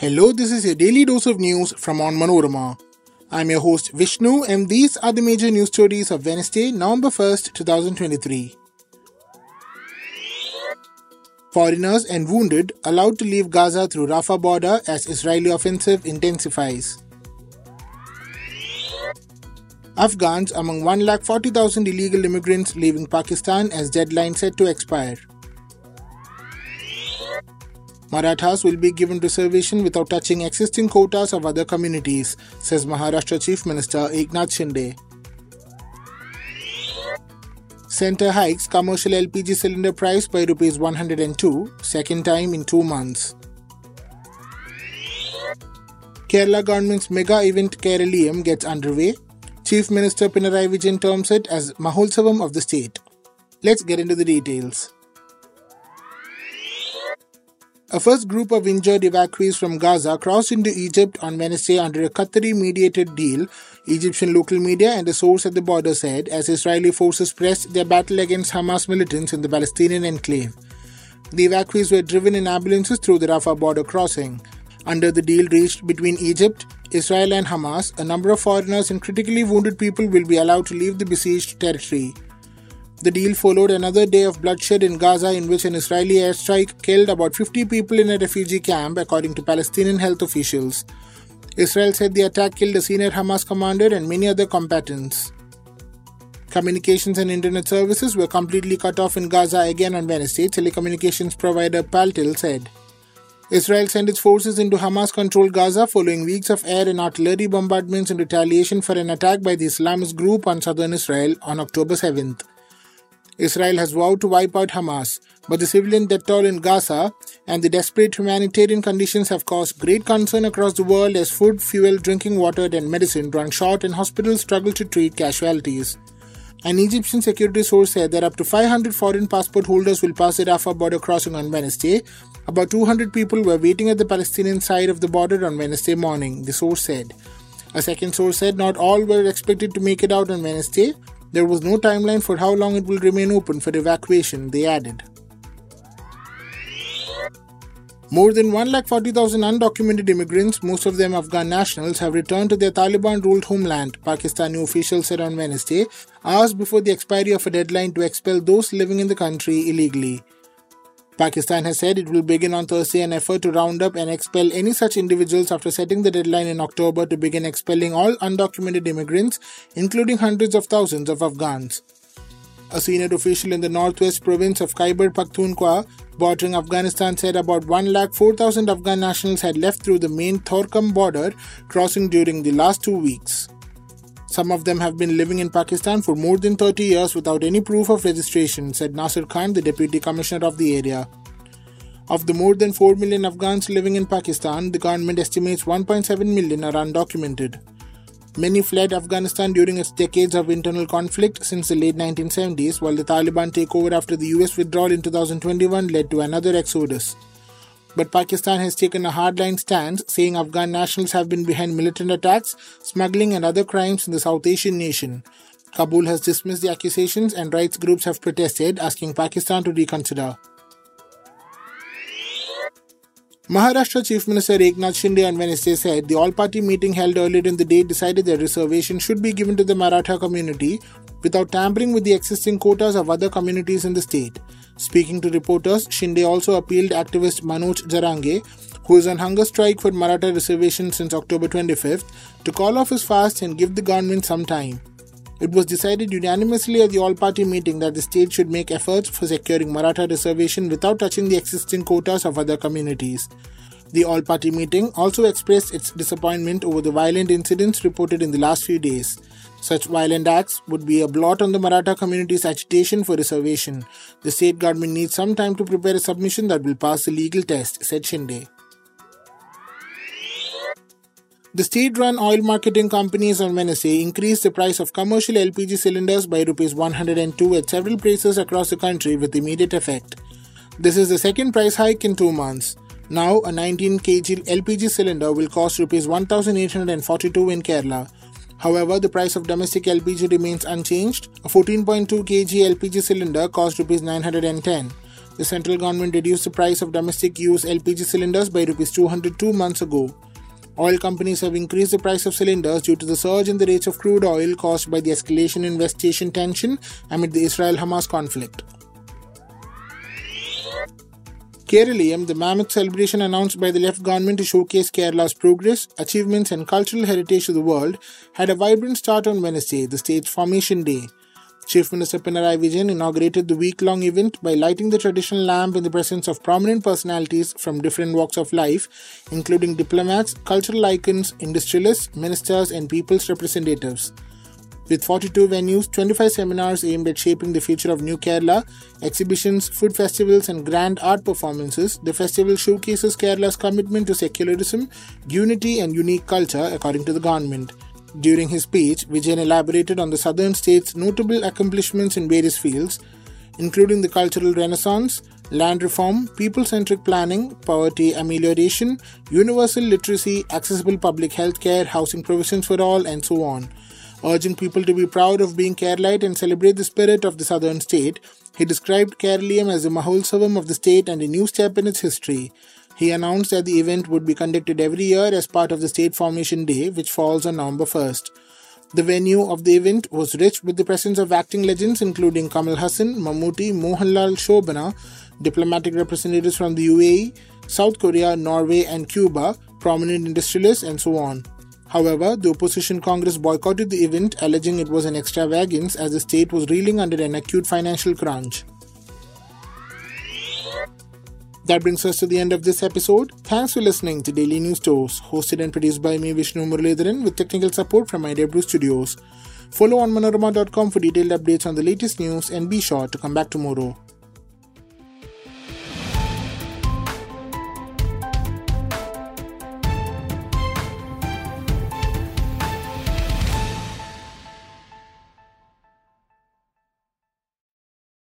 Hello, this is your daily dose of news from Onmanorama. I'm your host Vishnu, and these are the major news stories of Wednesday, November 1st, 2023. Foreigners and wounded allowed to leave Gaza through Rafah border as Israeli offensive intensifies. Afghans among 1,40,000 illegal immigrants leaving Pakistan as deadline set to expire. Marathas will be given reservation without touching existing quotas of other communities, says Maharashtra Chief Minister Eknath Shinde. Centre hikes commercial LPG cylinder price by rupees 102, second time in two months. Kerala government's mega event Keraliyam gets underway. Chief Minister Pinarayi Vijayan terms it as Mahotsavam of the state. Let's get into the details. A first group of injured evacuees from Gaza crossed into Egypt on Wednesday under a Qatari mediated deal, Egyptian local media and a source at the border said, as Israeli forces pressed their battle against Hamas militants in the Palestinian enclave. The evacuees were driven in ambulances through the Rafah border crossing. Under the deal reached between Egypt, Israel, and Hamas, a number of foreigners and critically wounded people will be allowed to leave the besieged territory. The deal followed another day of bloodshed in Gaza, in which an Israeli airstrike killed about 50 people in a refugee camp, according to Palestinian health officials. Israel said the attack killed a senior Hamas commander and many other combatants. Communications and internet services were completely cut off in Gaza again on Wednesday, telecommunications provider Paltel said. Israel sent its forces into Hamas controlled Gaza following weeks of air and artillery bombardments in retaliation for an attack by the Islamist group on southern Israel on October 7th. Israel has vowed to wipe out Hamas, but the civilian death toll in Gaza and the desperate humanitarian conditions have caused great concern across the world as food, fuel, drinking water, and medicine run short and hospitals struggle to treat casualties. An Egyptian security source said that up to 500 foreign passport holders will pass the Rafah border crossing on Wednesday. About 200 people were waiting at the Palestinian side of the border on Wednesday morning, the source said. A second source said not all were expected to make it out on Wednesday, there was no timeline for how long it will remain open for evacuation, they added. More than 140,000 undocumented immigrants, most of them Afghan nationals, have returned to their Taliban ruled homeland, Pakistani officials said on Wednesday, hours before the expiry of a deadline to expel those living in the country illegally. Pakistan has said it will begin on Thursday an effort to round up and expel any such individuals after setting the deadline in October to begin expelling all undocumented immigrants, including hundreds of thousands of Afghans. A senior official in the northwest province of Khyber Pakhtunkhwa, bordering Afghanistan, said about 1,04,000 Afghan nationals had left through the main Torkham border crossing during the last two weeks. Some of them have been living in Pakistan for more than 30 years without any proof of registration, said Nasir Khan, the deputy commissioner of the area. Of the more than 4 million Afghans living in Pakistan, the government estimates 1.7 million are undocumented. Many fled Afghanistan during its decades of internal conflict since the late 1970s, while the Taliban takeover after the US withdrawal in 2021 led to another exodus. But Pakistan has taken a hardline stance, saying Afghan nationals have been behind militant attacks, smuggling, and other crimes in the South Asian nation. Kabul has dismissed the accusations, and rights groups have protested, asking Pakistan to reconsider. Maharashtra Chief Minister Eknath Shinde on Wednesday said the all party meeting held earlier in the day decided that reservation should be given to the Maratha community without tampering with the existing quotas of other communities in the state. Speaking to reporters, Shinde also appealed activist Manoj Jarange, who is on hunger strike for Maratha reservation since October 25th, to call off his fast and give the government some time. It was decided unanimously at the all party meeting that the state should make efforts for securing Maratha reservation without touching the existing quotas of other communities. The all party meeting also expressed its disappointment over the violent incidents reported in the last few days. Such violent acts would be a blot on the Maratha community's agitation for reservation. The state government needs some time to prepare a submission that will pass the legal test, said Shinde. The state run oil marketing companies on Wednesday increased the price of commercial LPG cylinders by Rs 102 at several places across the country with immediate effect. This is the second price hike in two months. Now, a 19 kg LPG cylinder will cost Rs 1842 in Kerala. However, the price of domestic LPG remains unchanged. A 14.2 kg LPG cylinder costs Rs 910. The central government reduced the price of domestic use LPG cylinders by Rs 202 months ago. Oil companies have increased the price of cylinders due to the surge in the rates of crude oil caused by the escalation in West Asian tension amid the Israel Hamas conflict. Keraliyam, the mammoth celebration announced by the left government to showcase Kerala's progress, achievements, and cultural heritage to the world, had a vibrant start on Wednesday, the state's formation day. Chief Minister Pinarayi Vijayan inaugurated the week-long event by lighting the traditional lamp in the presence of prominent personalities from different walks of life, including diplomats, cultural icons, industrialists, ministers, and people's representatives. With 42 venues, 25 seminars aimed at shaping the future of New Kerala, exhibitions, food festivals, and grand art performances, the festival showcases Kerala's commitment to secularism, unity, and unique culture, according to the government. During his speech, Vijayan elaborated on the southern state's notable accomplishments in various fields, including the cultural renaissance, land reform, people centric planning, poverty amelioration, universal literacy, accessible public health care, housing provisions for all, and so on. Urging people to be proud of being Keralite and celebrate the spirit of the southern state, he described Keraliyam as a Mahotsavam of the state and a new step in its history. He announced that the event would be conducted every year as part of the State Formation Day, which falls on November 1st. The venue of the event was rich with the presence of acting legends including Kamal Haasan, Mammootty, Mohanlal Shobana, diplomatic representatives from the UAE, South Korea, Norway, and Cuba, prominent industrialists, and so on. However, the opposition Congress boycotted the event, alleging it was an extravagance as the state was reeling under an acute financial crunch. That brings us to the end of this episode. Thanks for listening to Daily News Tours, hosted and produced by me, Vishnu Muralidharan, with technical support from IW Studios. Follow onmanorama.com for detailed updates on the latest news and be sure to come back tomorrow.